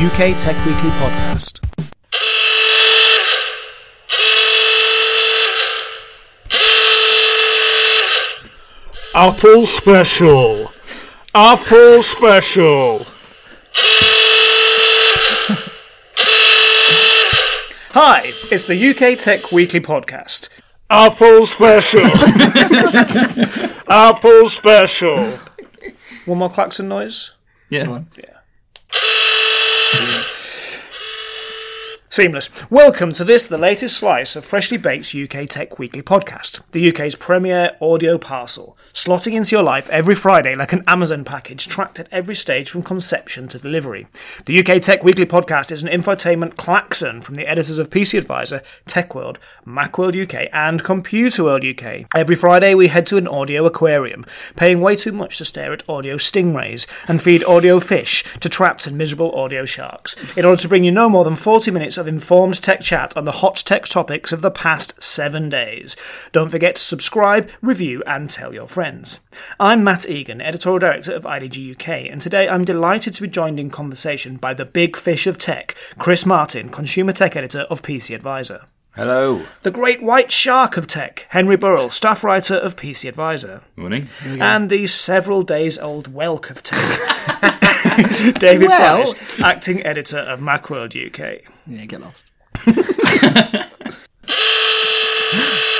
UK Tech Weekly Podcast. Apple Special. Apple Special. Hi, it's the UK Tech Weekly Podcast. Apple Special. Apple Special. One more klaxon noise. Yeah. Seamless. Welcome to this, the latest slice of Freshly Baked's UK Tech Weekly podcast, the UK's premier audio parcel, slotting into your life every Friday like an Amazon package tracked at every stage from conception to delivery. The UK Tech Weekly podcast is an infotainment klaxon from the editors of PC Advisor, TechWorld, Macworld UK, and ComputerWorld UK. Every Friday we head to an audio aquarium, paying way too much to stare at audio stingrays and feed audio fish to trapped and miserable audio sharks, in order to bring you no more than 40 minutes of informed tech chat on the hot tech topics of the past seven days. Don't forget to subscribe, review, and tell your friends. I'm Matt Egan, editorial director of IDG UK, and today I'm delighted to be joined in conversation by the big fish of tech, Chris Martin, consumer tech editor of PC Advisor. Hello. The great white shark of tech, Henry Burrell, staff writer of PC Advisor. Morning. And the several days old whelk of tech, David Well- Price, acting editor of Macworld UK. Yeah, get lost.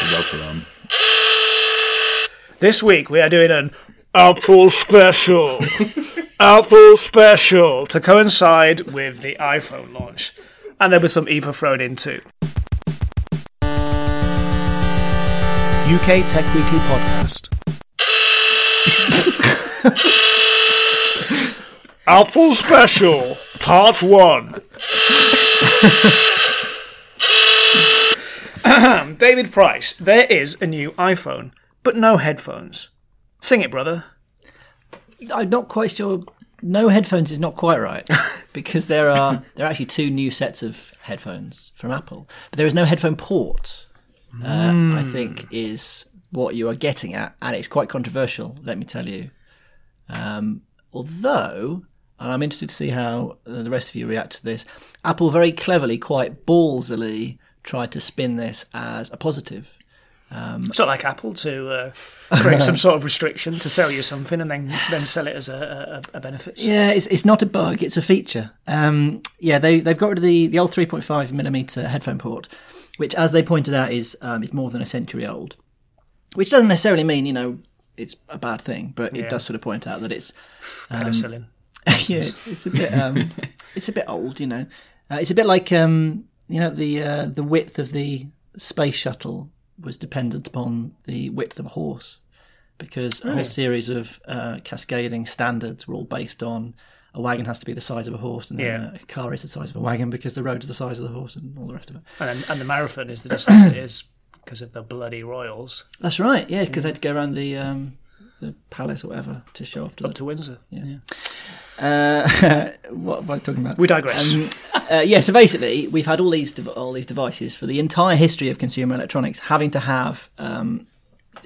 Welcome on. This week we are doing an Apple Special. Apple special to coincide with the iPhone launch. And there was some Eva thrown in too. UK Tech Weekly Podcast. Apple Special. Part 1. David Price, there is a new iPhone, but no headphones. Sing it, brother. I'm not quite sure. No headphones is not quite right because there are there are actually two new sets of headphones from Apple, but there is no headphone port. Uh, I think is what you are getting at, and it's quite controversial. Let me tell you. Um, although, and I'm interested to see how the rest of you react to this. Apple very cleverly, quite ballsily, tried to spin this as a positive. It's not like Apple to uh, create some sort of restriction to sell you something and then then sell it as a, a, a benefit. Yeah, it's it's not a bug; it's a feature. Um, yeah, they they've got rid of the the old 3.5 millimeter headphone port, which, as they pointed out, is um, is more than a century old. Which doesn't necessarily mean you know it's a bad thing, but it Yeah. does sort of point out that it's Penicillin. yeah, it's a bit um, it's a bit old, you know. Uh, it's a bit like um, you know the uh, the width of the space shuttle was dependent upon the width of a horse, because a whole series of uh, cascading standards were all based on a wagon has to be the size of a horse, and then Yeah. a car is the size of a wagon because the road's the size of the horse, and all the rest of it. And, and the marathon is the distance it is because of the bloody royals That's right, yeah, because they had to go around the um, the palace or whatever to show off to up the to Windsor. Uh, what was I talking about? We digress. Um, uh, yeah, so basically, we've had all these dev- all these devices for the entire history of consumer electronics having to have um,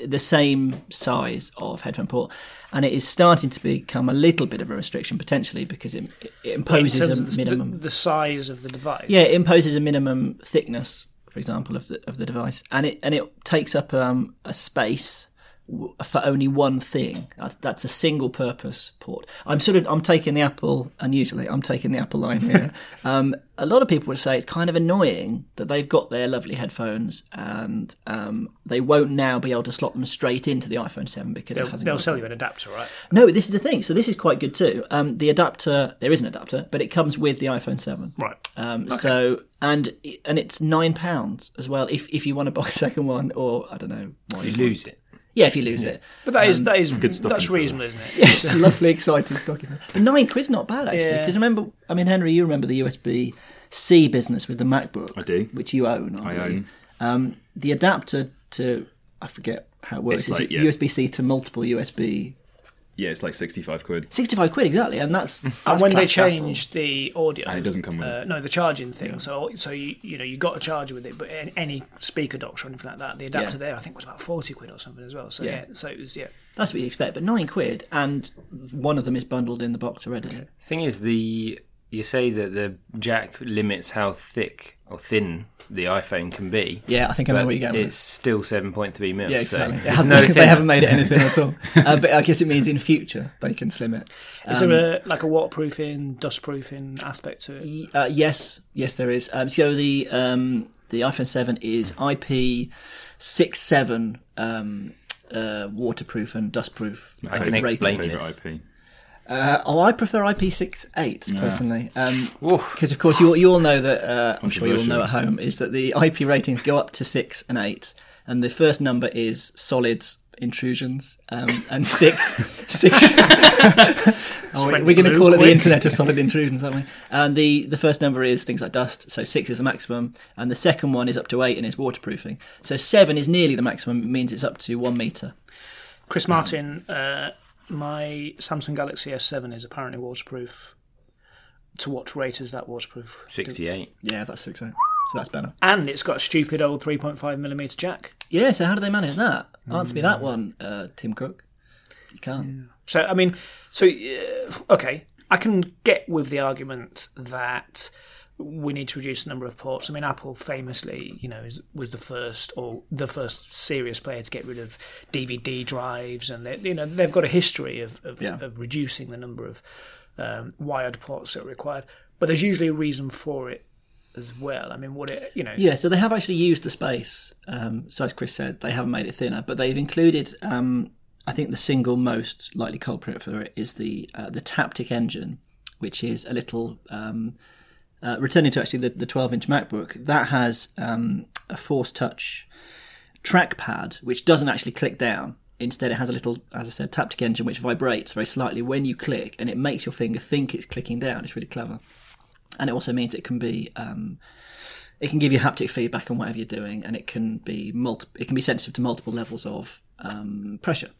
the same size of headphone port, and it is starting to become a little bit of a restriction potentially because it, it imposes a the, minimum. the, the size of the device. Yeah, it imposes a minimum thickness, for example, of the of the device, and it and it takes up um, a space for only one thing. That's, that's a single purpose port. I'm sort of I'm taking the Apple, and usually I'm taking the Apple line here. um, a lot of people would say it's kind of annoying that they've got their lovely headphones and um, they won't now be able to slot them straight into the iPhone 7 because They'll, hasn't. they'll got a sell you an adapter, right? no, this is the thing. So this is quite good too. Um, the adapter, there is an adapter, but it comes with the iPhone Seven. Right. Um, So and and it's nine pounds as well if if you want to buy a second one, or I don't know why You lose it. Yeah, if you lose it. But that is Um, that is good stocking that's reasonable, isn't it? It's a lovely, exciting stocking. filler. But nine quid's not bad actually. Yeah. Because remember, I mean, Henry, you remember the USB C business with the MacBook? I do. Which you own. I, I believe. Um, the adapter to I forget how it works. It's Is like, it yeah. USB C to multiple USB? Yeah, it's like 65 quid. 65 quid exactly, and that's, And when they classic Apple. the audio, And it doesn't come with uh, it. no the charging thing. So so you you know you got a charger with it, but any speaker docks or anything like that, the adapter Yeah. there I think was about forty quid or something as well. So Yeah. yeah, so it was yeah. That's what you expect, but nine quid, and one of them is bundled in the box already. Thing is, the you say that the jack limits how thick or thin the iPhone can be. Yeah, I think I know but what you're getting. with. It's still 7.3 mil. Yeah, exactly. So it's hasn't- no they haven't made it anything at all. Uh, but I guess it means in future they can slim it. Is there a like a waterproofing, dustproofing aspect to it? Uh, yes, yes, there is. Um, so the um, the iPhone Seven is IP six seven um, uh, waterproof and dustproof. I can explain Favourite this. IP. Uh, oh, I prefer IP six eight personally, because of course you you all know that uh, I'm sure you all know at home is that the IP ratings go up to six and eight, and the first number is solid intrusions, um, and six six. oh, we- we're going to blue call it the internet of solid intrusions, aren't we? And the the first number is things like dust, so six is the maximum, and the second one is up to eight and is waterproofing. So seven is nearly the maximum; it means it's up to one meter. Chris Martin, uh, my Samsung Galaxy S7 is apparently waterproof. To what rate is that waterproof? 68. Yeah, that's 68. So that's better. And it's got a stupid old 3.5 millimeter jack. Yeah, so how do they manage that? Answer me that one, uh, Tim Cook. You can't. So I mean, so uh, okay, I can get with the argument that we need to reduce the number of ports. I mean, Apple famously, you know, is, was the first or the first serious player to get rid of DVD drives, and they, you know they've got a history of of, Yeah. of reducing the number of um, wired ports that are required. But there's usually a reason for it as well. I mean, what it you know, Yeah, so they have actually used the space. Um, so as Chris said, they haven't made it thinner, but they've included. Um, I think the single most likely culprit for it is the uh, the Taptic engine, which is a little. Um, uh, returning to actually the, the 12 inch MacBook, that has um, a Force Touch trackpad, which doesn't actually click down. Instead, it has a little, as I said, Taptic engine which vibrates very slightly when you click, and it makes your finger think it's clicking down. It's really clever, and it also means it can be um, it can give you haptic feedback on whatever you're doing, and it can be multi- it can be sensitive to multiple levels of um, pressure.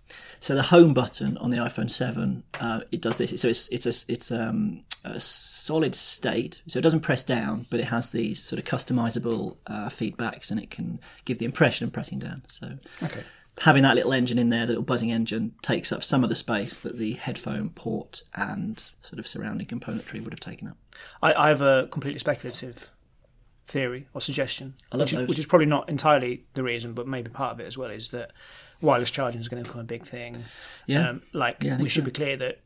So the home button on the iPhone Seven uh, it does this. So it's it's a it's um, a solid state, so it doesn't press down, but it has these sort of customizable uh, feedbacks, and it can give the impression of pressing down. So having that little engine in there, the little buzzing engine, takes up some of the space that the headphone port and sort of surrounding componentry would have taken up. I, I have a completely speculative theory or suggestion, I love which, is, which is probably not entirely the reason, but maybe part of it as well, is that wireless charging is going to become a big thing. Yeah. Um, like Yeah, we should so. be clear that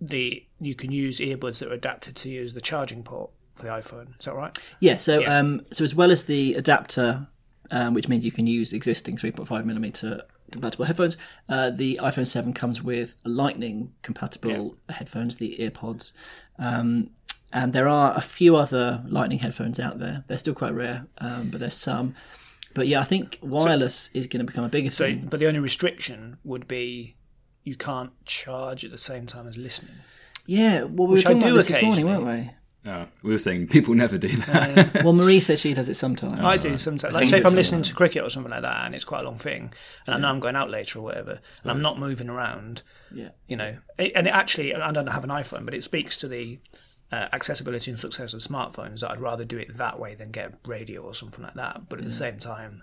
the you can use earbuds that are adapted to use the charging port for the iPhone. Is that right? Yeah, so Yeah. um, so as well as the adapter, um, which means you can use existing 3.5 millimeter compatible headphones, uh, the iPhone 7 comes with Lightning compatible headphones, the EarPods. Um, and there are a few other Lightning headphones out there. They're still quite rare, um, but there's some. But yeah, I think wireless is going to become a bigger So, thing. but the only restriction would be you can't charge at the same time as listening. Yeah, well, we Which were talking do about this this morning, occasionally. weren't Oh, we were saying people never do that. we? Well, Marie says she does it sometimes. I do sometimes. Like, say if I'm listening to cricket or something like that, and it's quite a long thing, and I know I'm going out later or whatever, and I'm not moving around, Yeah. you know, and it actually, I don't have an iPhone, but it speaks to the uh, accessibility and success of smartphones that I'd rather do it that way than get a radio or something like that. But at the same time,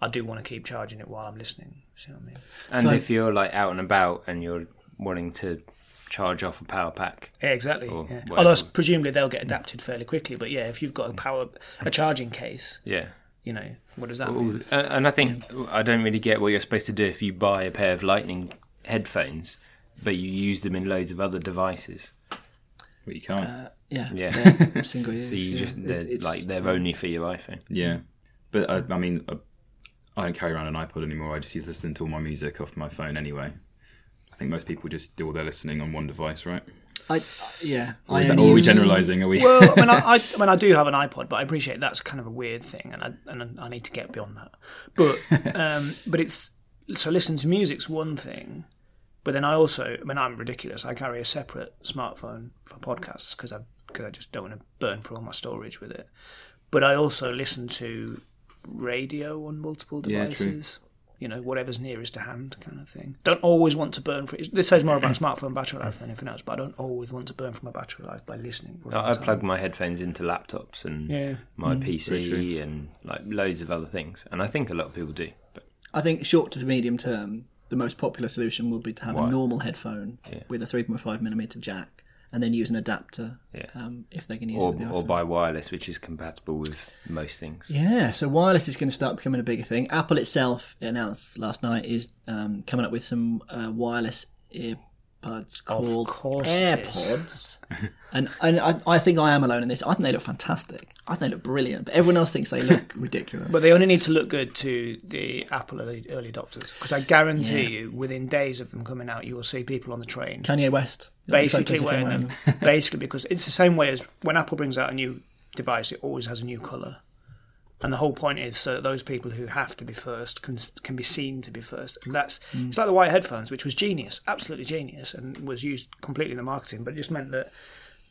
I do want to keep charging it while I'm listening. See what I mean? And So- if you're like out and about and you're wanting to charge off a power pack, Yeah, exactly. Or Yeah. Although presumably they'll get adapted fairly quickly. But yeah, if you've got a power a charging case, yeah. you know what does that All- mean? And I think I don't really get what you're supposed to do if you buy a pair of Lightning headphones, but you use them in loads of other devices. But you can't. Uh, yeah, Yeah. they're single use. So you yeah. just It's- they're, it's- like they're only for your iPhone. yeah. But I, I mean, I, I don't carry around an iPod anymore. I just use listen to all my music off my phone anyway. I think most people just do all their listening on one device, right? I, yeah. Or, I is that, only or are we generalising? Are we? well, I mean, I, I, I mean, I do have an iPod, but I appreciate that's kind of a weird thing, and I and I need to get beyond that. But um, but it's so listening to music's one thing, but then I also, I mean, I'm ridiculous. I carry a separate smartphone for podcasts because I because I just don't want to burn through all my storage with it. But I also listen to radio on multiple Yeah, true. devices. You know, whatever's nearest to hand, kind of thing. Don't always want to burn for. This says more about smartphone battery life than anything else, but I don't always want to burn for my battery life by listening. for a long I, I time. plug my headphones into laptops and Yeah. my mm, very PC and like loads of other things, and I think a lot of people do. But I think short to medium term, the most popular solution will be to have a normal headphone with a 3.5 millimeter jack, and then use an adapter Yeah. um, if they can use or it. or buy wireless, which is compatible with most things. Yeah, so wireless is going to start becoming a bigger thing. Apple itself announced last night is um, coming up with some uh, wireless earbuds called course it is. AirPods. and and I, I think I am alone in this. I think they look fantastic. I think they look brilliant, but everyone else thinks they look ridiculous. But they only need to look good to the Apple early, early adopters because I guarantee you, within days of them coming out, you will see people on the train. Kanye West, Basically, photos of him wearing wearing them. basically because it's the same way as when Apple brings out a new device, it always has a new color. And the whole point is so that those people who have to be first can, can be seen to be first. And that's mm. it's like the white headphones, which was genius, absolutely genius, and was used completely in the marketing, but it just meant that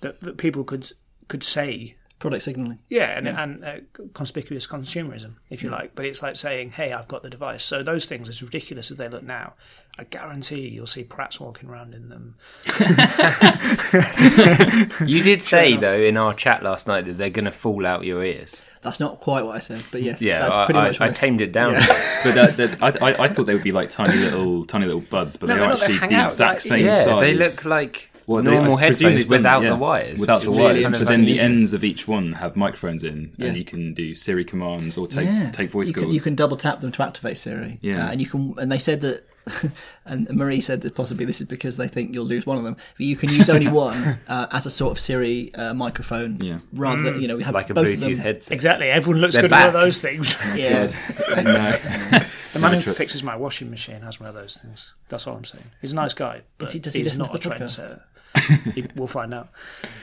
that, that people could could say product signaling. yeah, and, and uh, conspicuous consumerism, if you like. But it's like saying, "Hey, I've got the device." So those things, as ridiculous as they look now, I guarantee you'll see Pratt's walking around in them. You did say though in our chat last night that they're going to fall out your ears. That's not quite what I said, but yes, Yeah, that's I, pretty I, much I what tamed it down. but that, that, I, I, I thought they would be like tiny little, tiny little buds, but No, they no, are no, they actually the exact like- same yeah, size. they look like Well, they- normal I presume headphones they've done- without yeah, the wires. Without the which wires, kind but then the ends of each one have microphones in, Yeah. and you can do Siri commands or take yeah. take voice you calls. Can, you can double tap them to activate Siri. Yeah. Uh, and you can, and they said that, and Marie said that possibly this is because they think you'll lose one of them. But you can use only one uh, as a sort of Siri uh, microphone. Yeah. Rather than you know we have like a both of Bluetooth them. headset. Exactly. Everyone looks They're good with one of those things. Yeah. no. the man who fixes my washing machine has one of those things. That's all I'm saying. He's a nice guy, but he- does he he's not to a the podcast? we'll find out.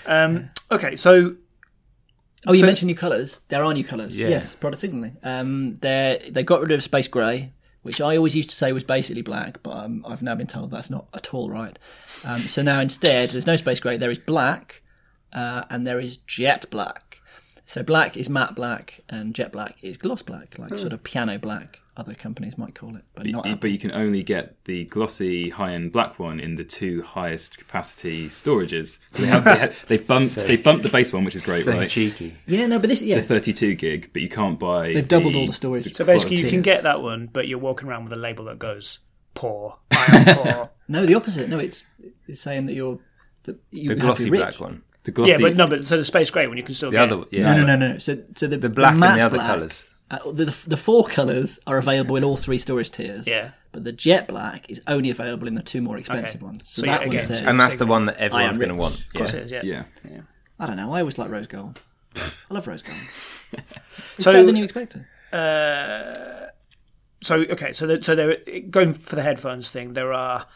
Um, okay, so Oh, you So- mentioned new colours. There are new colours. Yeah. Yes, product signaling. Um, they they got rid of space grey, which I always used to say was basically black, but um, I've now been told that's not at all right. Um, so now instead, there's no space grey. There is black, uh, and there is jet black. So black is matte black, and jet black is gloss black, like sort of piano black. Other companies might call it, but not. You- but you can only get the glossy high-end black one in the two highest capacity storages. So they have, they have they've bumped So- they've bumped the base one, which is great, so right? cheeky. yeah, no, but this yeah, To 32 gig, but you can't buy. they've doubled all the storage. so basically you can get that one, but you're walking around with a label that goes poor. I am poor. No, the opposite. No, it's it's saying that you're that you The glossy rich. black one. the glossy. yeah, but no, but so the space grey one you can still The get. other, yeah. No, no, no, no. So, so the, The black and the other black, colours. Uh, the, the four colours are available in all three storage tiers. Yeah. But the jet black is only available in the two more expensive Okay. ones. So, So, that yeah, one again, says. And that's the one that everyone's going to rich. want. Of course Yeah. it is, yeah. yeah. I don't know. I always like rose gold. I love rose gold. It's So- better than you expected. so okay, so the, so they're going for the headphones thing. There are,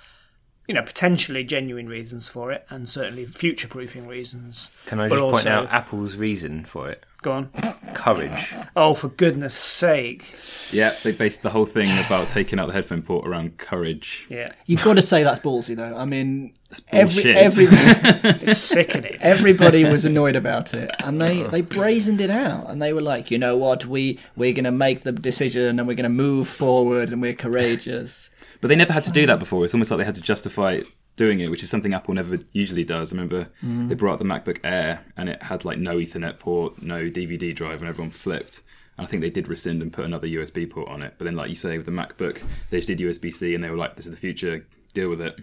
you know, potentially genuine reasons for it, and certainly future-proofing reasons. Can I But just point out Apple's reason for it? Go on. Courage. Oh, for goodness' sake! Yeah, they based the whole thing about taking out the headphone port around courage. Yeah, You've got to say that's ballsy, though. I mean, every, bullshit. every, it's sickening. everybody was annoyed about it, and they, they brazened it out, and they were like, you know what, we we're going to make the decision, and we're going to move forward, and we're courageous. But they never had to do that before. It's almost like they had to justify doing it, which is something Apple never usually does. I remember Mm. they brought out the MacBook Air and it had like no Ethernet port, no DVD drive, and everyone flipped. And I think they did rescind and put another USB port on it. But then, like you say, with the MacBook, they just did USB C and they were like, "This is the future. Deal with it."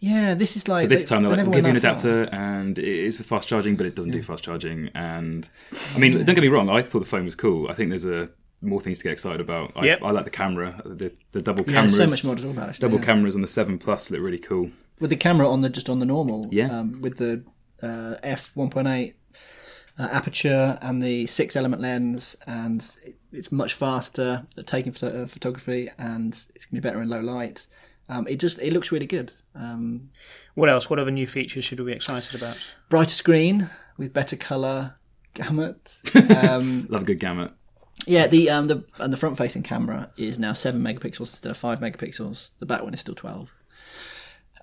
Yeah, this is like But this time they're they like, we'll give you an went that far. adapter and it is for fast charging, but it doesn't do fast charging. And I mean, don't get me wrong, I thought the phone was cool. I think there's a more things to get excited about. I, Yep. I like the camera, the, the double Yeah, cameras. there's so much more to talk about. Actually, Double yeah. cameras on the Seven Plus look really cool. with the camera on the just on the normal. Yeah. Um, with the uh, f one point eight uh, aperture and the six element lens, and it, it's much faster at taking photo- uh, photography, and it's gonna be better in low light. Um, it just it looks really good. Um, What else? What other new features should we be excited about? brighter screen with better color gamut. Um, Love a good gamut. Yeah, the um the and the front facing camera is now seven megapixels instead of five megapixels. The back one is still twelve.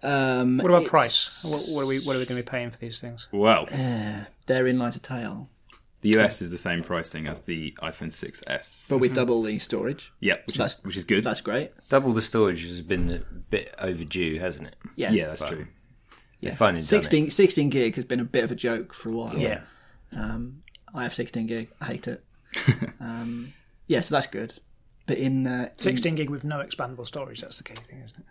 Um, What about it's- price? What, what are we What are we going to be paying for these things? Well, Therein lies a tale. the US is the same pricing as the iPhone 6s. But with double the storage. Yeah, which, So is, which is good. That's great. Double the storage has been a bit overdue, hasn't it? Yeah. yeah, that's true. Yeah, finally 16, 16 gig has been a bit of a joke for a while. Yeah. Um, I have 16 gig. I hate it. um, yeah, so that's good. But in, uh, in- 16 gig with no expandable storage. That's the key thing, isn't it?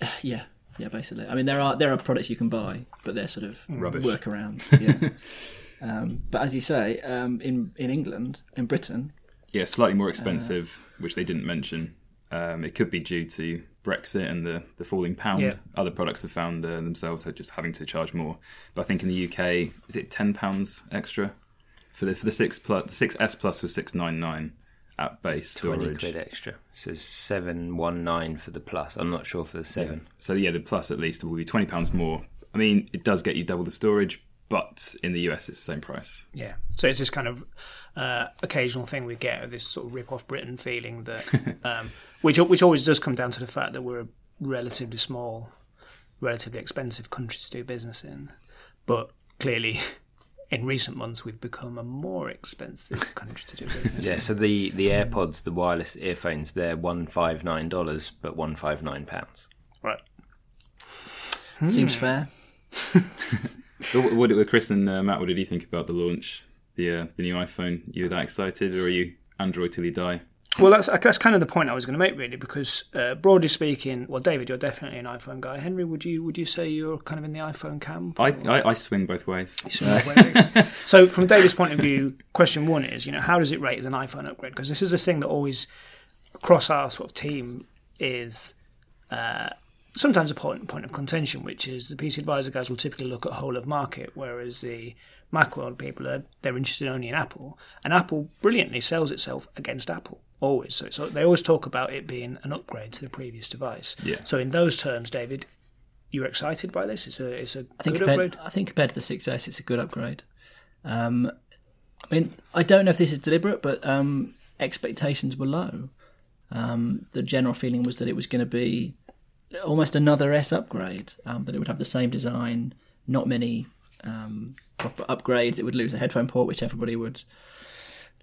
yeah, yeah, yeah, basically. I mean, there are there are products you can buy, but they're sort of Rubbish. workaround. Yeah. um, but as you say, um, in in England, in Britain, Yeah, slightly more expensive, which they didn't mention. Um, it could be due to Brexit and the, the falling pound. Yeah. Other products have found uh, themselves are just having to charge more. But I think in the UK, is it ten pounds extra for the for the six plus the six S plus was six nine nine at base Twenty storage. quid extra. So seven one nine for the plus. I'm not sure for the seven. So yeah, the plus at least will be twenty pounds more. I mean, it does get you double the storage, but in the US it's the same price. Yeah. So it's this kind of uh, occasional thing we get, this sort of rip off Britain feeling that, um, which which always does come down to the fact that we're a relatively small, relatively expensive country to do business in, but clearly. In recent months, we've become a more expensive country to do business Yeah. in. So the the AirPods, the wireless earphones, they're one five nine dollars, but one five nine pounds. Right. seems fair. But what, what, Chris and uh, Matt, what did you think about the launch, the uh, the new iPhone? You were that excited, or are you Android till you die? Well, that's that's kind of the point I was going to make, really, because uh, broadly speaking, well, David, you're definitely an iPhone guy. Henry, would you would you say you're kind of in the iPhone camp? I, I, I swing both ways. so, from David's point of view, question one is, you know, how does it rate as an iPhone upgrade? Because this is a thing that always across our sort of team is uh, sometimes a point point of contention, which is the PC advisor guys will typically look at whole of market, whereas the Macworld people are they're interested only in Apple, and Apple brilliantly sells itself against Apple always. So, so they always talk about it being an upgrade to the previous device. Yeah. So in those terms, David, you're excited by this? It's a it's a I think good compared, upgrade. I think compared to the 6S, it's a good upgrade. Um, I mean, I don't know if this is deliberate, but um, expectations were low. Um, the general feeling was that it was going to be almost another S upgrade. Um, that it would have the same design, not many um, proper upgrades. It would lose a headphone port, which everybody would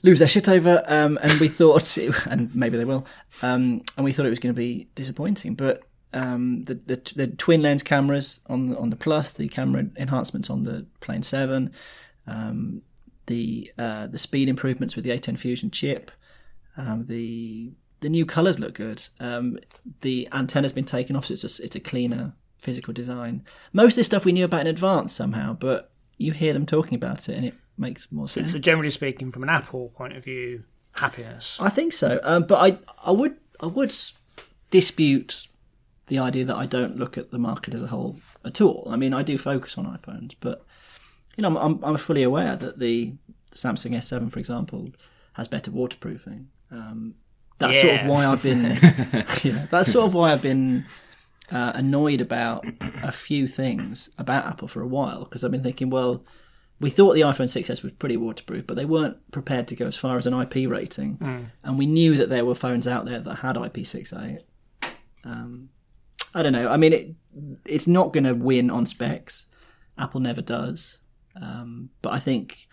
lose their shit over. Um, and we thought, and maybe they will, um, and we thought it was going to be disappointing. But um, the, the the twin lens cameras on the, on the Plus, the camera enhancements on the Plain Seven, um, the uh, the speed improvements with the A10 Fusion chip, um, the the new colours look good. Um, the antenna's been taken off, so it's it's a cleaner physical design. Most of this stuff we knew about in advance somehow, but you hear them talking about it, and it makes more sense. So generally speaking, from an Apple point of view, happiness. I think so, um, but I I would I would dispute the idea that I don't look at the market as a whole at all. I mean, I do focus on iPhones, but you know, I'm I'm, I'm fully aware that the Samsung S7, for example, has better waterproofing. Um, that's sort of why I've been. know, that's sort of why I've been uh, annoyed about a few things about Apple for a while because I've been thinking, well, we thought the iPhone 6s was pretty waterproof, but they weren't prepared to go as far as an IP rating, and we knew that there were phones out there that had IP68. Um, I don't know. I mean, it it's not going to win on specs. Apple never does, um, but I think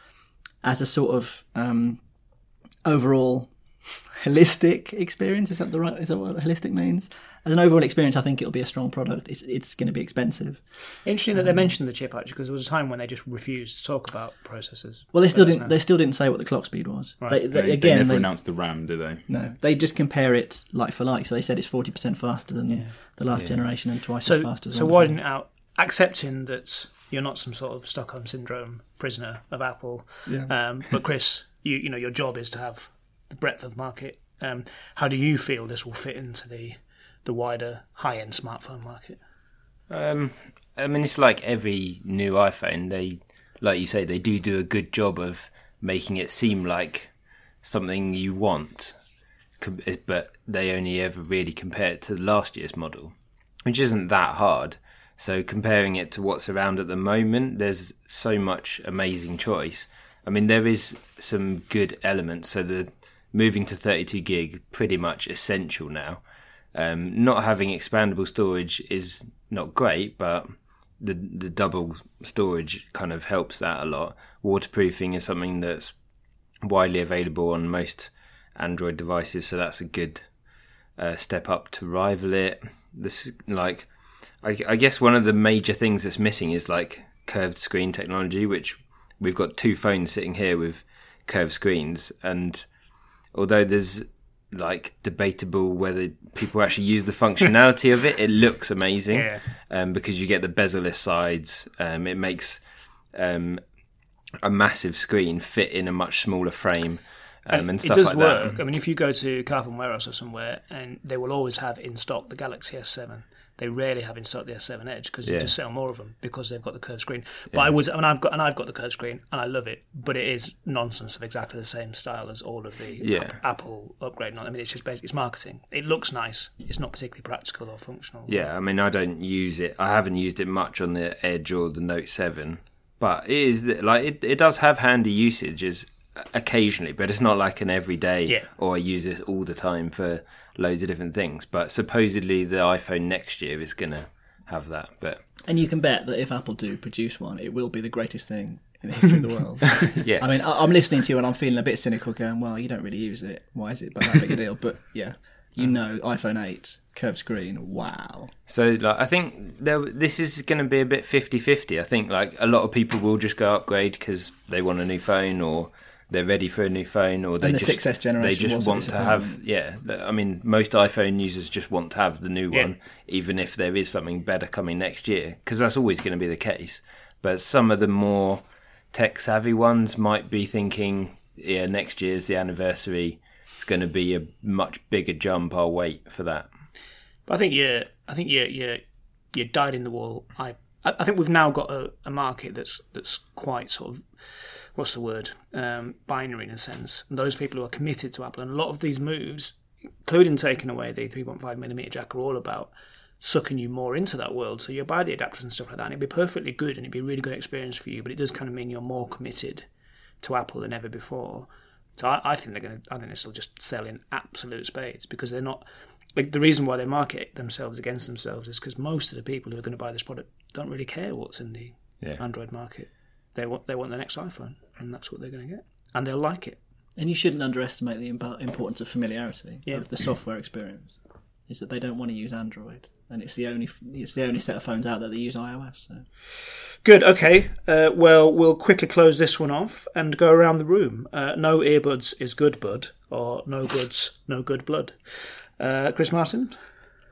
as a sort of um, overall holistic experience. Is that the right? Is that what holistic means? As an overall experience, I think it'll be a strong product. It's it's going to be expensive. Interesting that they mentioned the chip actually, because there was a time when they just refused to talk about processors. Well, they still didn't. now- They still didn't say what the clock speed was. They, they, They, they again, never they, announced the RAM, did they? no, they just compare it like for like. So they said it's forty percent faster than the last generation and twice as fast as. so the one why didn't out accepting that you're not some sort of Stockholm syndrome prisoner of Apple? Um, but Chris, you you know your job is to have the breadth of market. Um, how do you feel this will fit into the the wider high end smartphone market? Um, I mean, it's like every new iPhone. They, like you say, they do do a good job of making it seem like something you want, but they only ever really compare it to last year's model, which isn't that hard. So comparing it to what's around at the moment, there's so much amazing choice. I mean, there is some good elements. So the moving to 32 gig pretty much essential now. Um, not having expandable storage is not great, but the the double storage kind of helps that a lot. Waterproofing is something that's widely available on most Android devices, so that's a good uh, step up to rival it. This like, I, I guess one of the major things that's missing is like curved screen technology, which we've got two phones sitting here with curved screens, and although there's like debatable whether people actually use the functionality of it, it looks amazing Yeah. um, because you get the bezel-less sides. Um, it makes um, a massive screen fit in a much smaller frame um, and, stuff like that. it does like work. that. I mean, if you go to Carphone Warehouse or somewhere, and they will always have in stock the Galaxy S7. They rarely have in stock the S7 Edge because they Yeah. just sell more of them because they've got the curved screen. But I was, and I've got, and I've got the curved screen, and I love it. But it is nonsense of exactly the same style as all of the Yeah. App- Apple upgrade. I mean, it's just basically it's marketing. It looks nice. It's not particularly practical or functional. Yeah, I mean, I don't use it. I haven't used it much on the Edge or the Note Seven, but it is like it. It does have handy usages occasionally, but it's not like an everyday Yeah. or I use it all the time for loads of different things. But supposedly the iPhone next year is gonna have that. But And you can bet that if Apple do produce one, it will be the greatest thing in the history of the world. yeah, I mean, I- I'm listening to you and I'm feeling a bit cynical, going, "Well, you don't really use it. Why is it but that big a deal?" But yeah, you um, know, iPhone 8 curved screen. Wow. So like I think there, this is going to be a bit 50-50. I think like a lot of people will just go upgrade because they want a new phone or they're ready for a new phone or they And the just 6S generation they just want to have yeah. th- I mean most iPhone users just want to have the new Yeah. one even if there is something better coming next year because that's always going to be the case. But some of the more tech savvy ones might be thinking yeah next year's the anniversary. It's going to be a much bigger jump. I'll wait for that. But I think you're, I think you're, you're, you're dyed in the wool. I, I I think we've now got a, a market that's that's quite sort of, what's the word, um, binary in a sense. And those people who are committed to Apple, and a lot of these moves, including taking away the 3.5 millimeter jack, are all about sucking you more into that world. So you buy the adapters and stuff like that, and it'd be perfectly good, and it'd be a really good experience for you. But it does kind of mean you're more committed to Apple than ever before. So I, I think they're going to. I think this will just sell in absolute spades because they're not. Like the reason why they market themselves against themselves is because most of the people who are going to buy this product don't really care what's in the Yeah. Android market. They want they want the next iPhone, and that's what they're going to get, and they'll like it. And you shouldn't underestimate the impo- importance of familiarity Yeah. of the software experience. Is that they don't want to use Android, and it's the only it's the only set of phones out there that use iOS. So Good. Okay. Uh, well, we'll quickly close this one off and go around the room. Uh, no earbuds is good, bud, or no goods, no good blood. Uh, Chris Martin.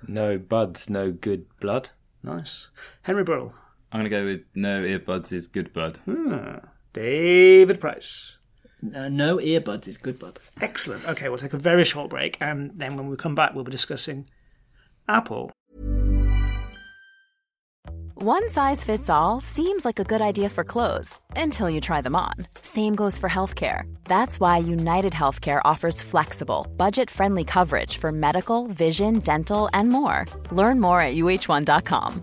No buds, no good blood. Nice. Henry Burrell. I'm gonna go with no earbuds is good bud. David Price. uh, no earbuds is good, bud. Excellent. Okay, we'll take a very short break, and then when we come back, we'll be discussing Apple. One size fits all seems like a good idea for clothes until you try them on. Same goes for healthcare. That's why United Healthcare offers flexible, budget friendly coverage for medical, vision, dental, and more. Learn more at uh1.com.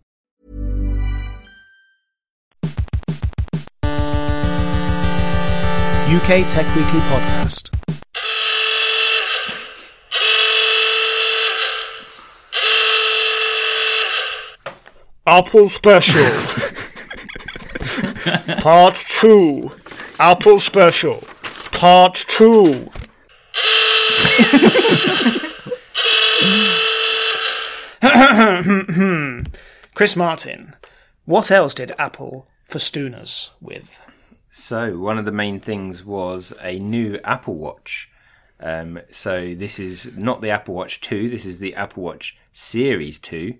UK Tech Weekly Podcast. Apple Special. Part 2. Apple Special. Part 2. Chris Martin, what else did Apple festoon us with? So, one of the main things was a new Apple Watch. Um, so, this is not the Apple Watch 2, this is the Apple Watch Series 2.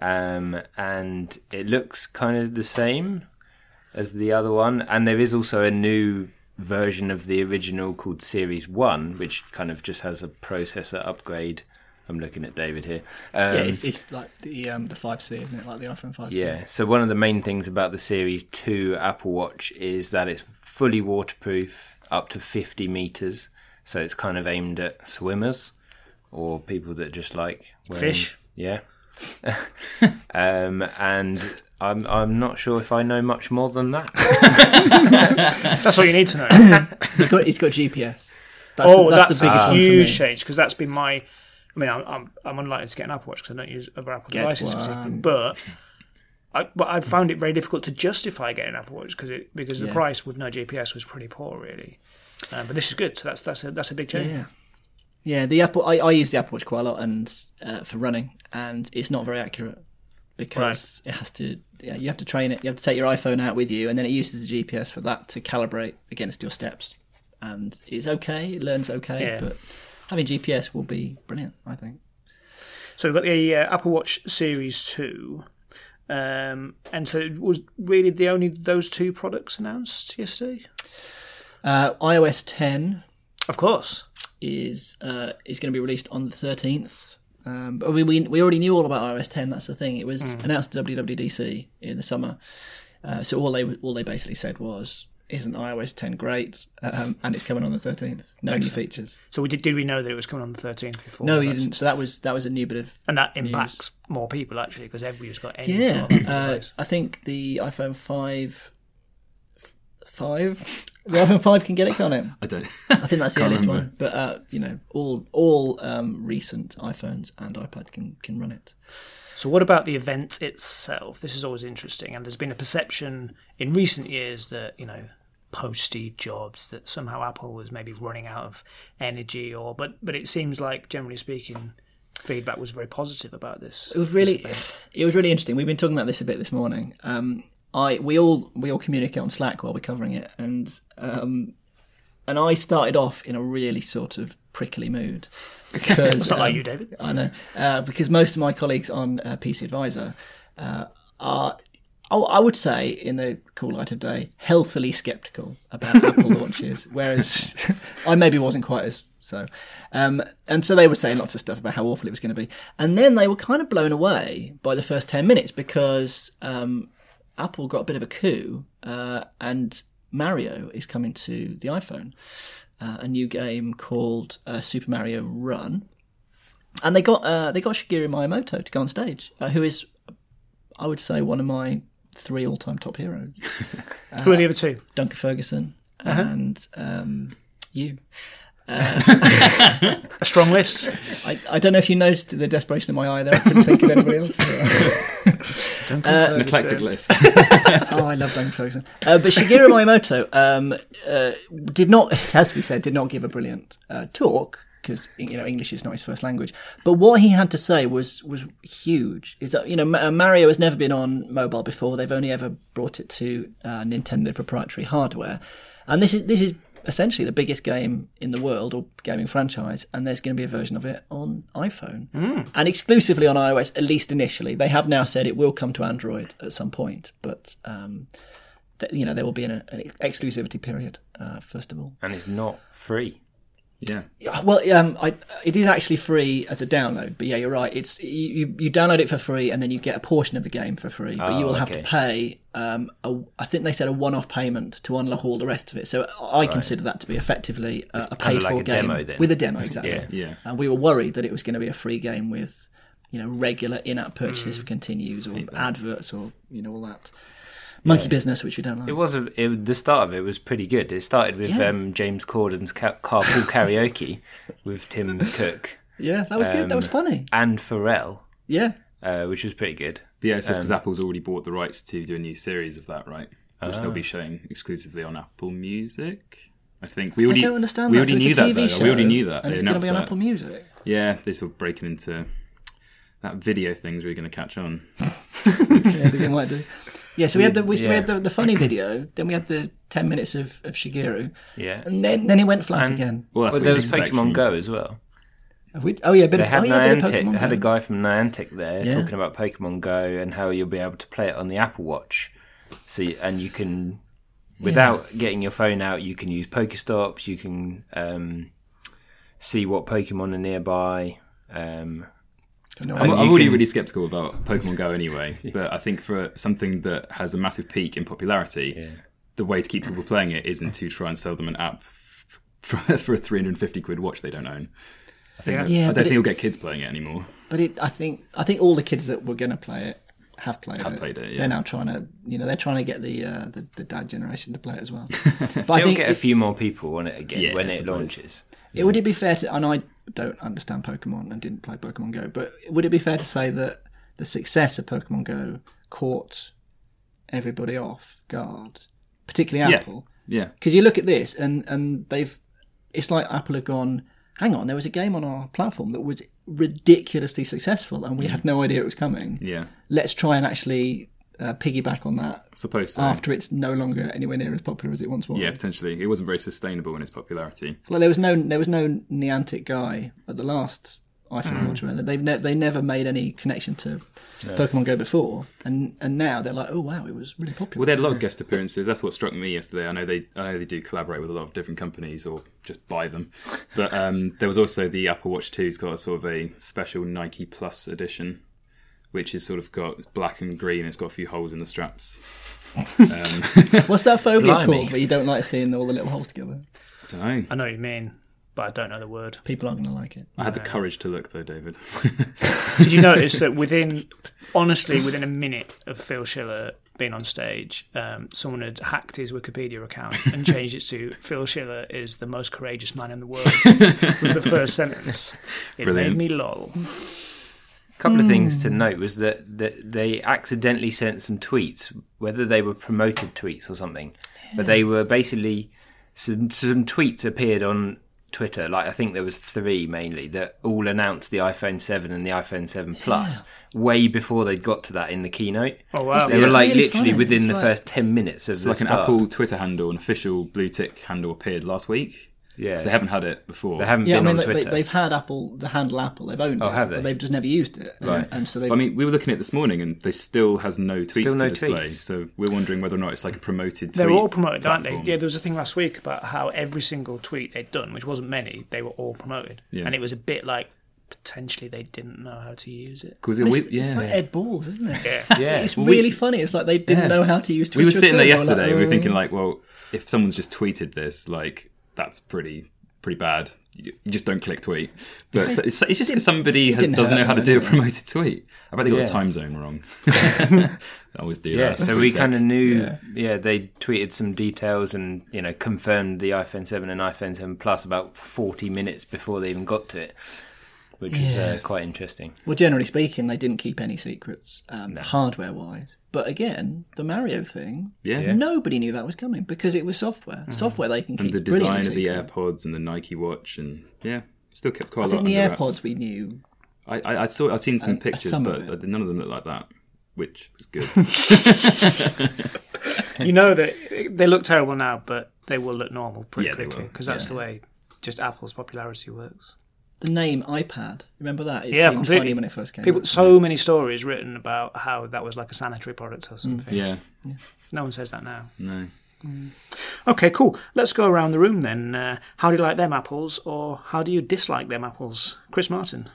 Um, and it looks kind of the same as the other one. And there is also a new version of the original called Series 1, which kind of just has a processor upgrade. I'm looking at David here. Um, yeah, it's, it's like the um, the 5C, isn't it? Like the iPhone 5C. yeah. So one of the main things about the Series 2 Apple Watch is that it's fully waterproof up to 50 meters. So it's kind of aimed at swimmers or people that just like wearing, Fish. Yeah. um, and I'm I'm not sure if I know much more than that. That's all you need to know. It's got it's got GPS. That's oh, the, that's, the biggest a one for huge change because that's been my. I mean, I'm I'm, I'm unlikely to get an Apple Watch because I don't use other Apple Get devices specifically. But I but I found it very difficult to justify getting an Apple Watch because it because the Yeah. price with no GPS was pretty poor, really. Um, but this is good. So that's that's a that's a big change. Yeah. Yeah, the Apple. I, I use the Apple Watch quite a lot and uh, for running, and it's not very accurate because it has to. Yeah, you have to train it. You have to take your iPhone out with you, and then it uses the GPS for that to calibrate against your steps. And it's okay. It learns okay, Yeah. but having GPS will be brilliant. I think. So we've got the uh, Apple Watch Series Two. Um, and so it was really the only those two products announced yesterday. Uh, iOS 10 Of course, is uh, is going to be released on the 13th. Um, but we, we we already knew all about iOS 10. That's the thing. It was announced at WWDC in the summer. Uh, so all they all they basically said was, "Isn't iOS 10 great?" Um, and it's coming on the 13th. No new features. so we did. Did we know that it was coming on the thirteenth before? No, the you didn't. So that was that was a new bit of And that news. impacts more people actually because everybody's got any Yeah, sort of uh. I think the iPhone 5 five the iPhone 5 can get it, can't it? I don't. I think that's the earliest remember. one. But uh, you know, all all um, recent iPhones and iPads can can run it. So, what about the event itself? This is always interesting, and there's been a perception in recent years that you know, post Steve Jobs, that somehow Apple was maybe running out of energy, or but but it seems like generally speaking, feedback was very positive about this. It was really, it was really interesting. We've been talking about this a bit this morning. Um, I we all we all communicate on Slack while we're covering it, and um, and I started off in a really sort of prickly mood because It's not like um, you, David. I know uh, because most of my colleagues on uh, PC Advisor uh, are. Oh, I would say, in the cool light of day, healthily sceptical about Apple launches, whereas I maybe wasn't quite as so. Um, and so they were saying lots of stuff about how awful it was going to be. And then they were kind of blown away by the first 10 minutes because um, Apple got a bit of a coup uh, and Mario is coming to the iPhone. Uh, a new game called uh, Super Mario Run. And they got uh, they got Shigeru Miyamoto to go on stage, uh, who is, I would say, one of my three all time top heroes. Who are the other two? Duncan Ferguson and um, you. A strong list. I, I don't know if you noticed the desperation in my eye there. I couldn't think of anybody else. Don't Uh, It's an eclectic list. oh, I love Bone Ferguson. Uh, but Shigeru Miyamoto um, uh, did not, as we said, did not give a brilliant uh, talk because you know English is not his first language. But what he had to say was was huge. Is that you know Mario has never been on mobile before. They've only ever brought it to uh, Nintendo proprietary hardware, and this is this is essentially the biggest game in the world or gaming franchise. And there's going to be a version of it on iPhone and exclusively on iOS, at least initially. They have now said it will come to Android at some point, but um, th- you know there will be an, an exclusivity period uh, first of all. and it's not free. Yeah. Well, um, I, it is actually free as a download, but yeah, you're right. It's you, you- you download it for free, and then you get a portion of the game for free. But you Oh, will have okay. to pay. Um, a, I think they said a one-off payment to unlock all the rest of it. So I consider that to be effectively a, a kinda paid-for like a game demo then. with a demo, exactly. Yeah. Yeah. And we were worried that it was going to be a free game with, you know, regular in-app purchases Mm. for continues or adverts or you know all that monkey business, which we don't like. It was a, it, the start of it was pretty good. It started with Yeah. um, James Corden's ca- carpool karaoke with Tim Cook yeah, that was good. That was um, funny. and Pharrell, Yeah. uh, which was pretty good. But yeah, it's just because Um, Apple's already bought the rights to do a new series of that, right? Which they'll be showing exclusively on Apple Music. I think we I already don't understand we that. So already it's knew a that TV though. show, We already knew that. and it's going to be on that. Apple Music. Yeah, they sort of breaking into that video thing's really going to catch on. yeah, they might do. Yeah, so we had the we, so we had the, the funny video, then we had the ten minutes of, of Shigeru, Yeah. and then then he went flat And- again. Well, that's Well, what there you'd was expect Pokemon from- Go as well. Have we, oh yeah, a bit They of, had oh, yeah, a bit of Niantic. Pokemon They had a Go. guy from Niantic there Yeah. talking about Pokemon Go and how you'll be able to play it on the Apple Watch. So you- and you can, without getting your phone out, you can use Pokestops. You can um, see what Pokemon are nearby. Um, No, I'm, I'm already can- really skeptical about Pokemon Go anyway, but I think for something that has a massive peak in popularity, Yeah. the way to keep people playing it isn't to try and sell them an app for, for a 350 quid watch they don't own. I think Yeah. Yeah, I but don't think it- you'll get kids playing it anymore. but it, I think I think all the kids that were going to play it have played Have it. played it, yeah. They're now trying to, you know, they're trying to get the uh, the, the dad generation to play it as well. But I it'll think get a few more people on it again Yeah, when I it suppose. launches. It, would it be fair to, and I don't understand Pokemon and didn't play Pokemon Go, but would it be fair to say that the success of Pokemon Go caught everybody off guard, particularly Yeah. Apple? Yeah, Because you look at this, and and they've, it's like Apple have gone. Hang on, there was a game on our platform that was ridiculously successful, and we mm. had no idea it was coming. yeah, Let's try and actually uh, piggyback on that suppose so. after it's no longer anywhere near as popular as it once was. yeah, potentially. It wasn't very sustainable in its popularity. Like there was no there was no Niantic guy at the last iPhone Mm. launch. Right? They've ne- they never made any connection to Pokemon Go before, and and now they're like, oh wow, it was really popular. Well, they had a lot of guest appearances. That's what struck me yesterday. I know they, I know they do collaborate with a lot of different companies or just buy them. But um, there was also the Apple Watch 2's got a sort of a special Nike Plus edition, which is sort of got it's black and green. It's got a few holes in the straps. Um, What's that phobia Blimey. called? Where you don't like seeing all the little holes together. I don't know. I know what you mean, but I don't know the word. People aren't going to like it. I had the courage to look though, David. Did you notice that within, honestly, within a minute of Phil Schiller being on stage, um, someone had hacked his Wikipedia account and changed it to "Phil Schiller is the most courageous man in the world." was the first sentence. It Brilliant. made me lol. A couple of things to hmm. note was that, that they accidentally sent some tweets, whether they were promoted tweets or something, but they were basically some some tweets appeared on Twitter. Like I think there was three mainly that all announced the iPhone Seven and the iPhone Seven Plus way before they'd got to that in the keynote. Oh wow! They were like really literally funny. within It's the like- first ten minutes of It's the like an start. Apple Twitter handle, an official blue tick handle appeared last week. Yeah, 'Cause they haven't had it before. They haven't Yeah, I been mean on they, Twitter. they, have had Apple the handle Apple. They've owned Oh, it, have they? but they've just never used it. And- Right. And so they. I mean, we were looking at it this morning, and they still has no tweets Still no to display. tweets. So we're wondering whether or not it's like a promoted. Tweet. They're all promoted, aren't they? Yeah, there was a thing last week about how every single tweet they'd done, which wasn't many, they were all promoted, Yeah. and it was a bit like potentially they didn't know how to use it. Because we- it's, it's like Ed Balls, isn't it? Yeah. yeah, It's Well, we- really funny. It's like they didn't Yeah. know how to use Twitter. we were sitting there at all. They were yesterday. like, we were "Oh." thinking like, well, if someone's just tweeted this, like that's pretty pretty bad. You you just don't click tweet. But it's, it's, it's just because somebody has, doesn't know how to do a promoted tweet. I bet they got Yeah. the time zone wrong. I always do Yeah, that. so we kind of knew. Yeah. Yeah. they tweeted some details and you know confirmed the iPhone Seven and iPhone Seven Plus about forty minutes before they even got to it, which is uh, quite interesting. Well, generally speaking, they didn't keep any secrets, um, hardware wise. But again, the Mario thing, Yeah. nobody knew that was coming because it was software. Software they can keep and the design of the secret. AirPods and the Nike watch, and yeah, still kept quite I a lot. think the AirPods wraps. we knew. I, I, I saw. I've seen some And, uh, pictures, some but it. none of them look like that, which was good. You know that they look terrible now, but they will look normal pretty Yeah, quickly because that's the way just Apple's popularity works. The name iPad, remember that? It yeah, seemed completely. funny when it first came People, out. so many stories written about how that was like a sanitary product or something. yeah, No one says that now. no. Okay, cool. Let's go around the room then. Uh, how do you like them apples, or how do you dislike them apples? Chris Martin.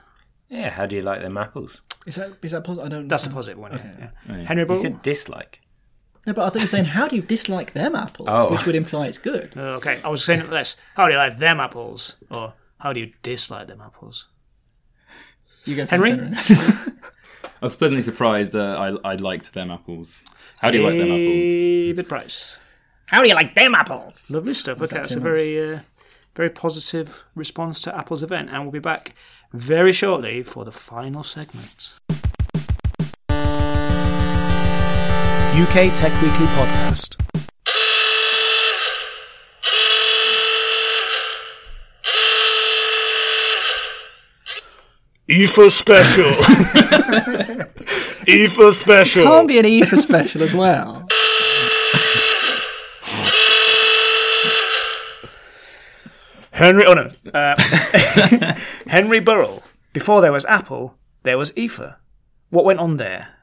Yeah, how do you like them apples? Is that is that positive? I don't. That's a positive one. Okay. Yeah. Oh, yeah. Henry You Burrell. said dislike. No, but I thought you were saying, how do you dislike them apples? Oh. Which would imply it's good. Uh, okay, I was saying it less. How do you like them apples, or how do you dislike them apples? You go Henry? I was pleasantly surprised that I, I liked them apples. How do you like them apples? David Price. How do you like them apples? Lovely stuff. Was Okay, that that's a much? very, uh, very positive response to Apple's event, and we'll be back very shortly for the final segment. UK Tech Weekly podcast. IFA special. IFA special. Can't be an E for special as well. Henry, oh no, uh, Henry Burrell. Before there was Apple, there was IFA. What went on there?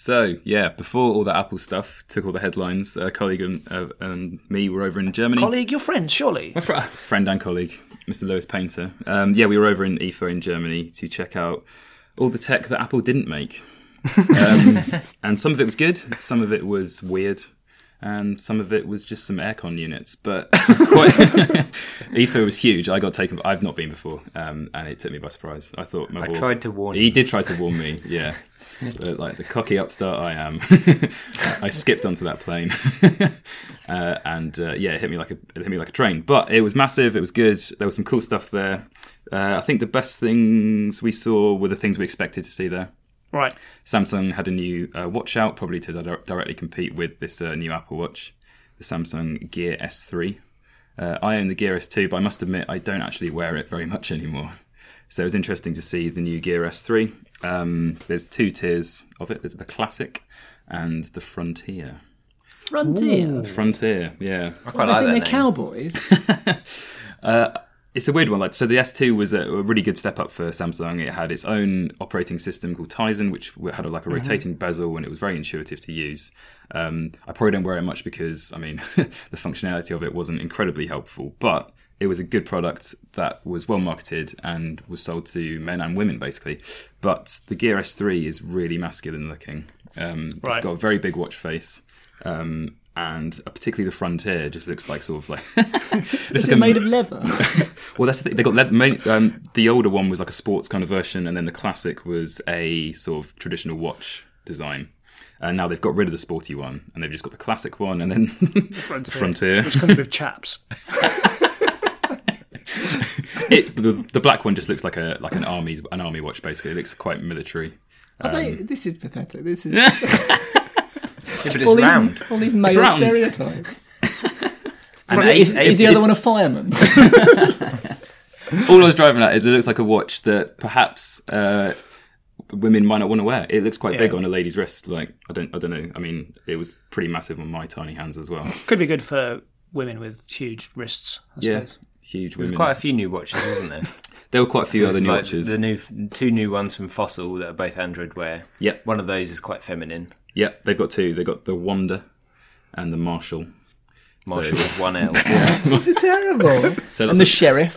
So yeah, before all that Apple stuff took all the headlines, a colleague and, uh, and me were over in Germany. Colleague, your friend, surely. My fr- friend and colleague, Mr. Lewis Painter. Um, yeah, we were over in IFA in Germany to check out all the tech that Apple didn't make. Um, and some of it was good, some of it was weird, and some of it was just some aircon units. But quite IFA was huge. I got taken. I've not been before, um, and it took me by surprise. I thought my I tried to warn He you. did try to warn me. Yeah. But like the cocky upstart I am, I skipped onto that plane, uh, and uh, yeah, it hit me like a it hit me like a train. But it was massive. It was good. There was some cool stuff there. Uh, I think the best things we saw were the things we expected to see there. Right. Samsung had a new uh, watch out, probably to di- directly compete with this uh, new Apple Watch, the Samsung Gear S3. Uh, I own the Gear S2, but I must admit I don't actually wear it very much anymore. So it was interesting to see the new Gear S3. Um, there's two tiers of it. There's the Classic and the Frontier. Frontier. Frontier, yeah. I quite I like think that they're name. cowboys. It's a weird one. Like, so the S2 was a, a really good step up for Samsung. It had its own operating system called Tizen, which had a, like a rotating bezel, and it was very intuitive to use. Um, I probably don't wear it much because, I mean, the functionality of it wasn't incredibly helpful, but it was a good product that was well marketed and was sold to men and women basically. But the Gear S3 is really masculine looking. Um, It's Right. got a very big watch face. Um, and uh, particularly the Frontier just looks like sort of like Is it made of leather? well, that's the thing. They got leather, main, um, the older one was like a sports kind of version, and then the classic was a sort of traditional watch design. And now they've got rid of the sporty one, and they've just got the classic one, and then the Frontier. Which comes with chaps. It, the, the black one just looks like a like an army an army watch. Basically, it looks quite military. Are they, this is pathetic. This is Yeah, but it's all, these, all these male round. stereotypes. And is, ace- is the other one a fireman? All I was driving at is it looks like a watch that perhaps uh, women might not want to wear. It looks quite big on a lady's wrist. Like I don't I don't know. I mean, it was pretty massive on my tiny hands as well. Could be good for women with huge wrists, I Yeah, suppose. Huge There's women. quite a few new watches, isn't there? there were quite a few There's other new like watches. The new two new ones from Fossil that are both Android Wear. Yep. One of those is quite feminine. Yep, they've got two. They've got the Wonder and the Marshal. Marshal So- with one L. this is terrible. So And the sheriff.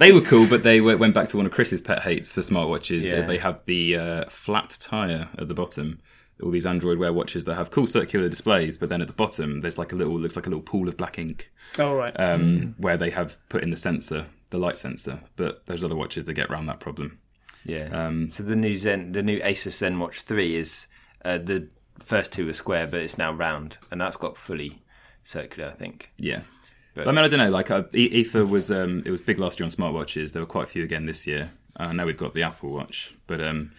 they were cool, but they went back to one of Chris's pet hates for smartwatches. Yeah. They have the uh, flat tire at the bottom. All these Android Wear watches that have cool circular displays, but then at the bottom there's like a little looks like a little pool of black ink, Oh right. um, where they have put in the sensor, the light sensor. But there's other watches that get around that problem. Yeah. Um, so the new Zen, the new Asus Zen Watch Three is uh, the first two were square, but it's now round, and that's got fully circular. I think. Yeah. But- But, I mean, I don't know. Like, uh, E- was um, it was big last year on smartwatches. There were quite a few again this year. Uh, now we've got the Apple Watch, but um,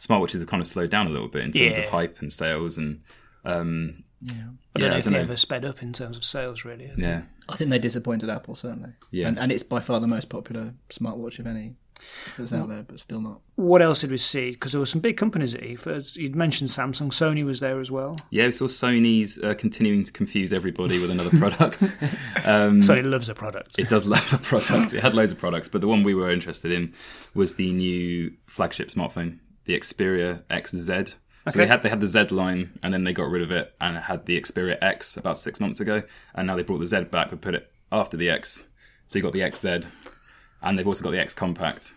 smartwatches have kind of slowed down a little bit in terms Yeah. of hype and sales and um, I don't yeah, know if don't they know. ever sped up in terms of sales, really. I think. yeah. I think they disappointed Apple certainly. Yeah. and, and it's by far the most popular smartwatch of any that's out there, but still not. What else did we see? Because there were some big companies at IFA. You'd mentioned Samsung. Sony was there as well. Yeah, we saw Sony's uh, continuing to confuse everybody with another product. um, Sony loves a product. It does love a product. It had loads of products, but the one we were interested in was the new flagship smartphone, the Xperia XZ. So they had they had the Z line, and then they got rid of it, and had the Xperia X about six months ago, and now they brought the Z back, but put it after the X. So you got the XZ, and they've also got the X Compact.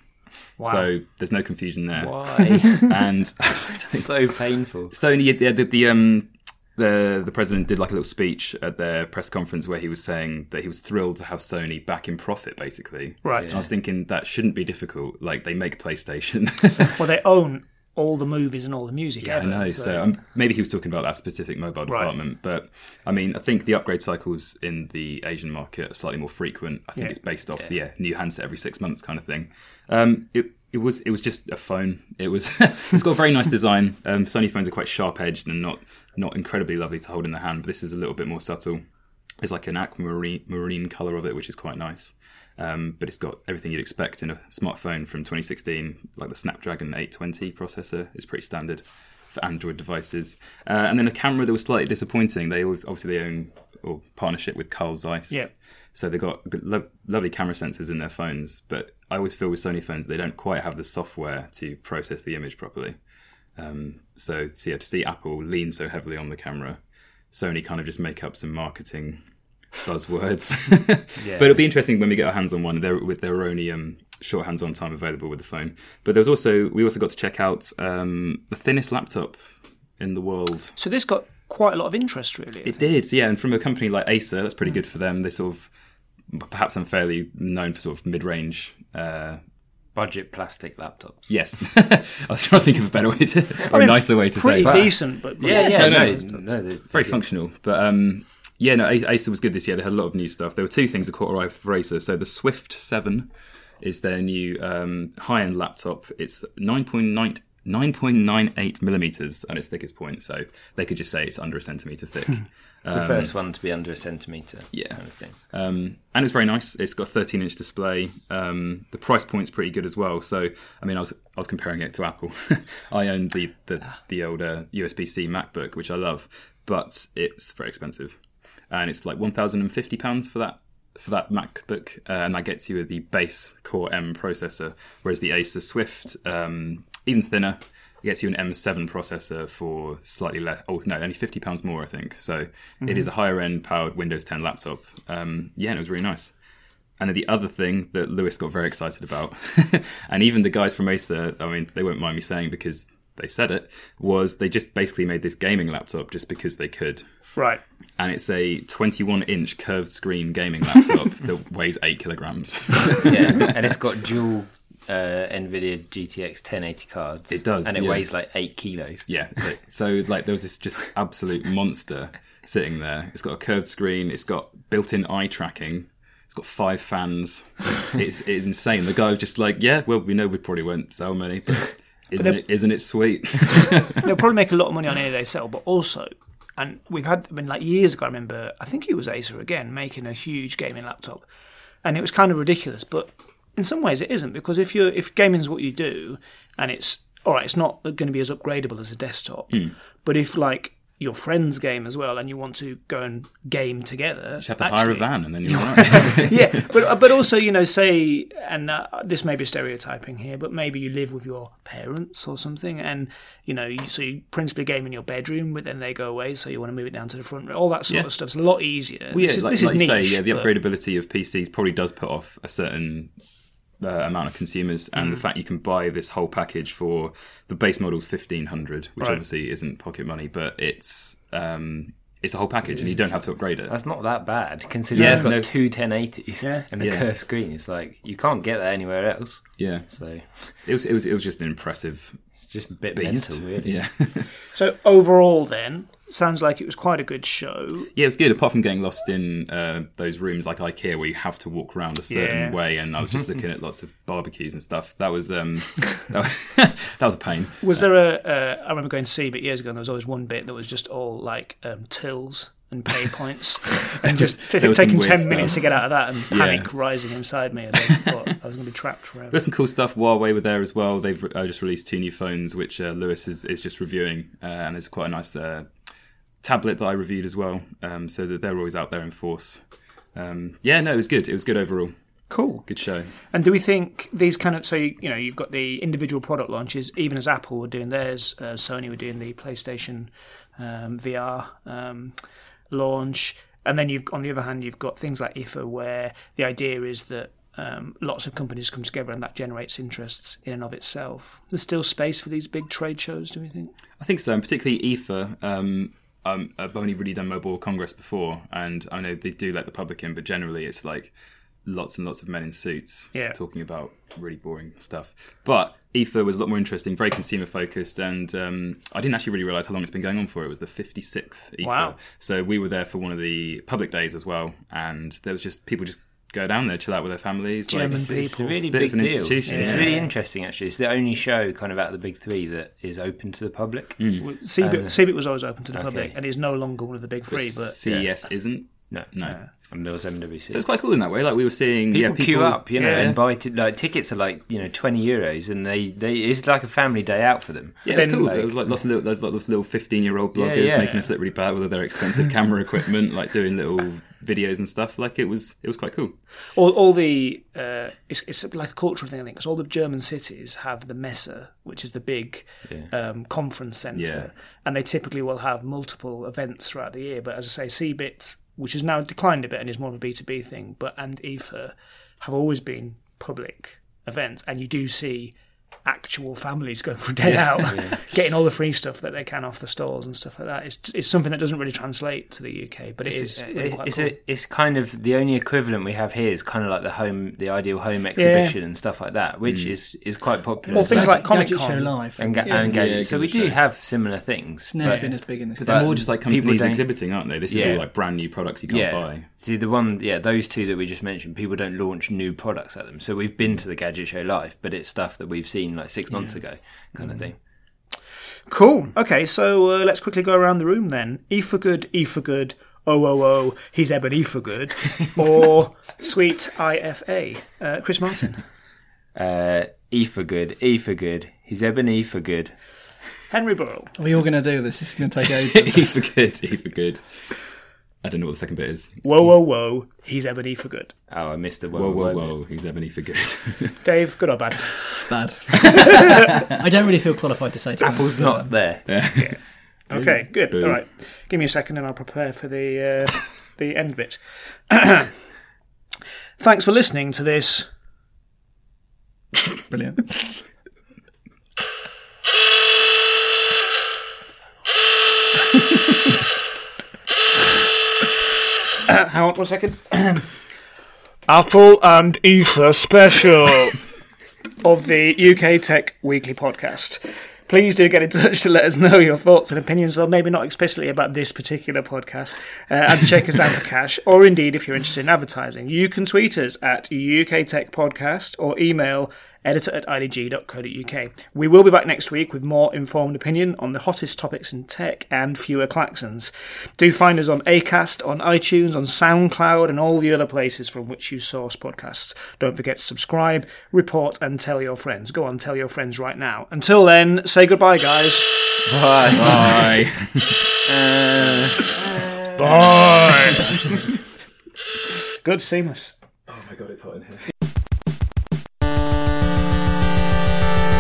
Wow. So there's no confusion there. Why? And I don't so painful. Sony, the, the, the um the the president did like a little speech at their press conference where he was saying that he was thrilled to have Sony back in profit, basically. Right. And I was thinking that shouldn't be difficult. Like they make PlayStation. Well, they own all the movies and all the music yeah, I know. So, um, maybe he was talking about that specific mobile Right. department, but I mean, I think the upgrade cycles in the Asian market are slightly more frequent. I think Yeah. it's based off yeah. new handset every six months kind of thing. Um, it it was it was just a phone. It was it's got a very nice design. Um, Sony phones are quite sharp edged and not not incredibly lovely to hold in the hand, but this is a little bit more subtle. It's like an aquamarine marine color of it, which is quite nice. Um, but it's got everything you'd expect in a smartphone from 2016, like the Snapdragon 820 processor is pretty standard for Android devices. Uh, and then a camera that was slightly disappointing. They always, obviously they own or partnership with Carl Zeiss. Yeah. So they've got lo- lovely camera sensors in their phones, but I always feel with Sony phones they don't quite have the software to process the image properly. Um, so, so yeah, to see Apple lean so heavily on the camera, Sony kind of just make up some marketing buzzwords. Yeah. But it'll be interesting when we get our hands on one. There, with there were only um, short hands-on time available with the phone. But there was also we also got to check out um, the thinnest laptop in the world. So this got quite a lot of interest, really. I It think. did, yeah. And from a company like Acer, that's pretty good for them. They sort of perhaps unfairly known for sort of mid-range. Uh, Budget plastic laptops. yes, I was trying to think of a better way to, or a nicer way to say. it. decent, but Yeah, yeah, No, no, no. no, they- very functional. But um, yeah, no, A- Acer was good this year. They had a lot of new stuff. There were two things that caught our eye for Acer. So the Swift Seven is their new um, high-end laptop. It's 9.9 9.98 millimeters at its thickest point, so they could just say it's under a centimeter thick. It's the first one to be under a centimetre. Yeah. Kind of thing. Um, and it's very nice. It's got a 13 inch display. Um, the price point's pretty good as well. So, I mean, I was I was comparing it to Apple. I own the the, the older USB C MacBook, which I love, but it's very expensive, and it's like 1,050 pounds for that for that MacBook, uh, and that gets you the base Core M processor, whereas the Acer Swift, um, even thinner. It gets you an M7 processor for slightly less. Oh no, only fifty pounds more, I think. So it is a higher end powered Windows 10 laptop. Um, yeah, and it was really nice. And then the other thing that Lewis got very excited about, and even the guys from Acer, I mean, they won't mind me saying because they said it, was they just basically made this gaming laptop just because they could. right. And it's a 21 inch curved screen gaming laptop that weighs eight kilograms. yeah, and it's got dual uh, NVIDIA GTX 1080 cards. It does, and it yeah. weighs like eight kilos. Yeah. So like there was this just absolute monster sitting there. It's got a curved screen. It's got built-in eye tracking. It's got five fans. It's it's insane. The guy was just like, yeah, well, we know we probably won't sell many, but isn't they're- it isn't it sweet? They'll probably make a lot of money on any they sell, but also, and we've had, I mean, like years ago, I remember, I think it was Acer again, making a huge gaming laptop. And it was kind of ridiculous, but in some ways it isn't, because if you're, if gaming is what you do, and it's, all right, it's not going to be as upgradable as a desktop, but if, like, your friends game as well, and you want to go and game together, Just have to hire a van and then you're right. yeah, but but also you know say, and uh, this may be stereotyping here, but maybe you live with your parents or something, and you know, you, so you principally game in your bedroom, but then they go away, so you want to move it down to the front room. All that sort Yeah. of stuff's a lot easier. Well, yeah, this is, like, this like is you say, niche, yeah, the but- upgradability of PCs probably does put off a certain uh, amount of consumers, and Mm. the fact you can buy this whole package for the base model's fifteen hundred, which Right. obviously isn't pocket money, but it's um, it's a whole package, and you don't have to upgrade it. That's not that bad, considering Yeah, it's got no. two 1080s Yeah. and a Yeah. curved screen. It's like you can't get that anywhere else. Yeah, So it was it was it was just an impressive. it's just a bit Beast. mental, really. Yeah, So overall, then sounds like it was quite a good show. yeah, it was good. Apart from getting lost in uh, those rooms like IKEA where you have to walk around a certain Yeah. way, and I was just looking at lots of barbecues and stuff. That was um, that, was, that was a pain. Was there a? Uh, I remember going to CeBIT years ago, and there was always one bit that was just all like um, tills and pay points, and just t- taking ten stuff. minutes to get out of that, and Yeah. panic rising inside me as I thought I was going to be trapped forever. There's some cool stuff. Huawei were there as well. They've uh, just released two new phones, which uh, Lewis is, is just reviewing, uh, and there's quite a nice uh, tablet that I reviewed as well. Um, so that they're always out there in force. Um, yeah, no, it was good. It was good overall. Cool. Good show. And do we think these kind of so you, you know you've got the individual product launches, even as Apple were doing theirs, uh, Sony were doing the PlayStation um, VR um, launch, and then you've on the other hand you've got things like IFA where the idea is that um, lots of companies come together and that generates interest in and of itself. There's still space for these big trade shows, do we think? I think so, and particularly IFA. Um, um, I've only really done Mobile Congress before, and I know they do let the public in, but generally it's like lots and lots of men in suits Yeah. talking about really boring stuff. But IFA was a lot more interesting, very consumer focused, and um, I didn't actually really realize how long it's been going on for. It was the 56th IFA. Wow. So we were there for one of the public days as well, and there was just people just go down there, chill out with their families. German like, It's, it's a People. really bit big of an deal. institution, It's yeah. really interesting, actually. It's the only show kind of out of the big three that is open to the public. Mm. CeBIT, Uh, CeBIT was always open to the okay. public and is no longer one of the big three, but CES isn't. No, No. and there was MWC. So it's quite cool in that way. Like we were seeing, people, yeah, people queue up, you know, yeah. and buy t- like tickets are like you know twenty euros, and they, they it's like a family day out for them. Yeah, it's cool. like- there was like lots of little, there's like those little fifteen-year-old bloggers yeah. making us look really bad with their expensive camera equipment, like doing little videos and stuff. Like it was, it was quite cool. all, all the uh, it's, it's like a cultural thing, I think, because all the German cities have the Messe, which is the big um, conference centre, Yeah. and they typically will have multiple events throughout the year. But as I say, CeBIT, which has now declined a bit and is more of a B two B thing, but and IFA have always been public events, and you do see actual families going for a day out, getting all the free stuff that they can off the stores and stuff like that. It's, it's something that doesn't really translate to the UK, but it is. It's, really it's, quite it's, cool. a, it's kind of the only equivalent we have here is kind of like the home, the ideal home exhibition and stuff like that, which mm. is is quite popular. Well, things So- like Comic Gadget Show Con Live. and, ga- Yeah. and Yeah, gadgets. so we do Show. have similar things. It's never but- been as big in this But they're more just like people companies don't- exhibiting, aren't they? This is all like brand new products you can't yeah. buy. See the one, yeah, those two that we just mentioned, people don't launch new products at them. So we've been to the Gadget Show live, but it's stuff that we've seen like six months ago, kind of thing. Cool. Okay, so uh, let's quickly go around the room then. E for good, E for good, oh oh oh, he's Ebony E for good, or sweet IFA. Uh, Chris Martin, Uh, e for good, E for good. He's Ebony E for good. Henry Burrell, Are we all going to do this? This is going to take ages. E for good, E for good. I don't know what the second bit is. whoa whoa whoa, he's Eben E for good. Oh, I missed the Whoa, whoa, whoa, whoa! He's Ebony for good. Dave, good or bad? Bad. I don't really feel qualified to say to Apple's not there. Okay, good. Boom. All right, give me a second and I'll prepare for the uh, the end bit. Thanks for listening to this. Brilliant. Hang on one second. Apple and IFA special. of the UK Tech Weekly podcast. Please do get in touch to let us know your thoughts and opinions, or maybe not explicitly about this particular podcast, uh, and to shake us down for cash, or indeed if you're interested in advertising. You can tweet us at UK Tech Podcast or email editor at idg.co.uk. We will be back next week with more informed opinion on the hottest topics in tech and fewer klaxons. Do find us on Acast, on iTunes, on SoundCloud, and all the other places from which you source podcasts. Don't forget to subscribe, report, and tell your friends. Go on, tell your friends right now. Until then, say goodbye, guys. Bye. Bye. Bye. Good, seamless. oh my god, it's hot in here.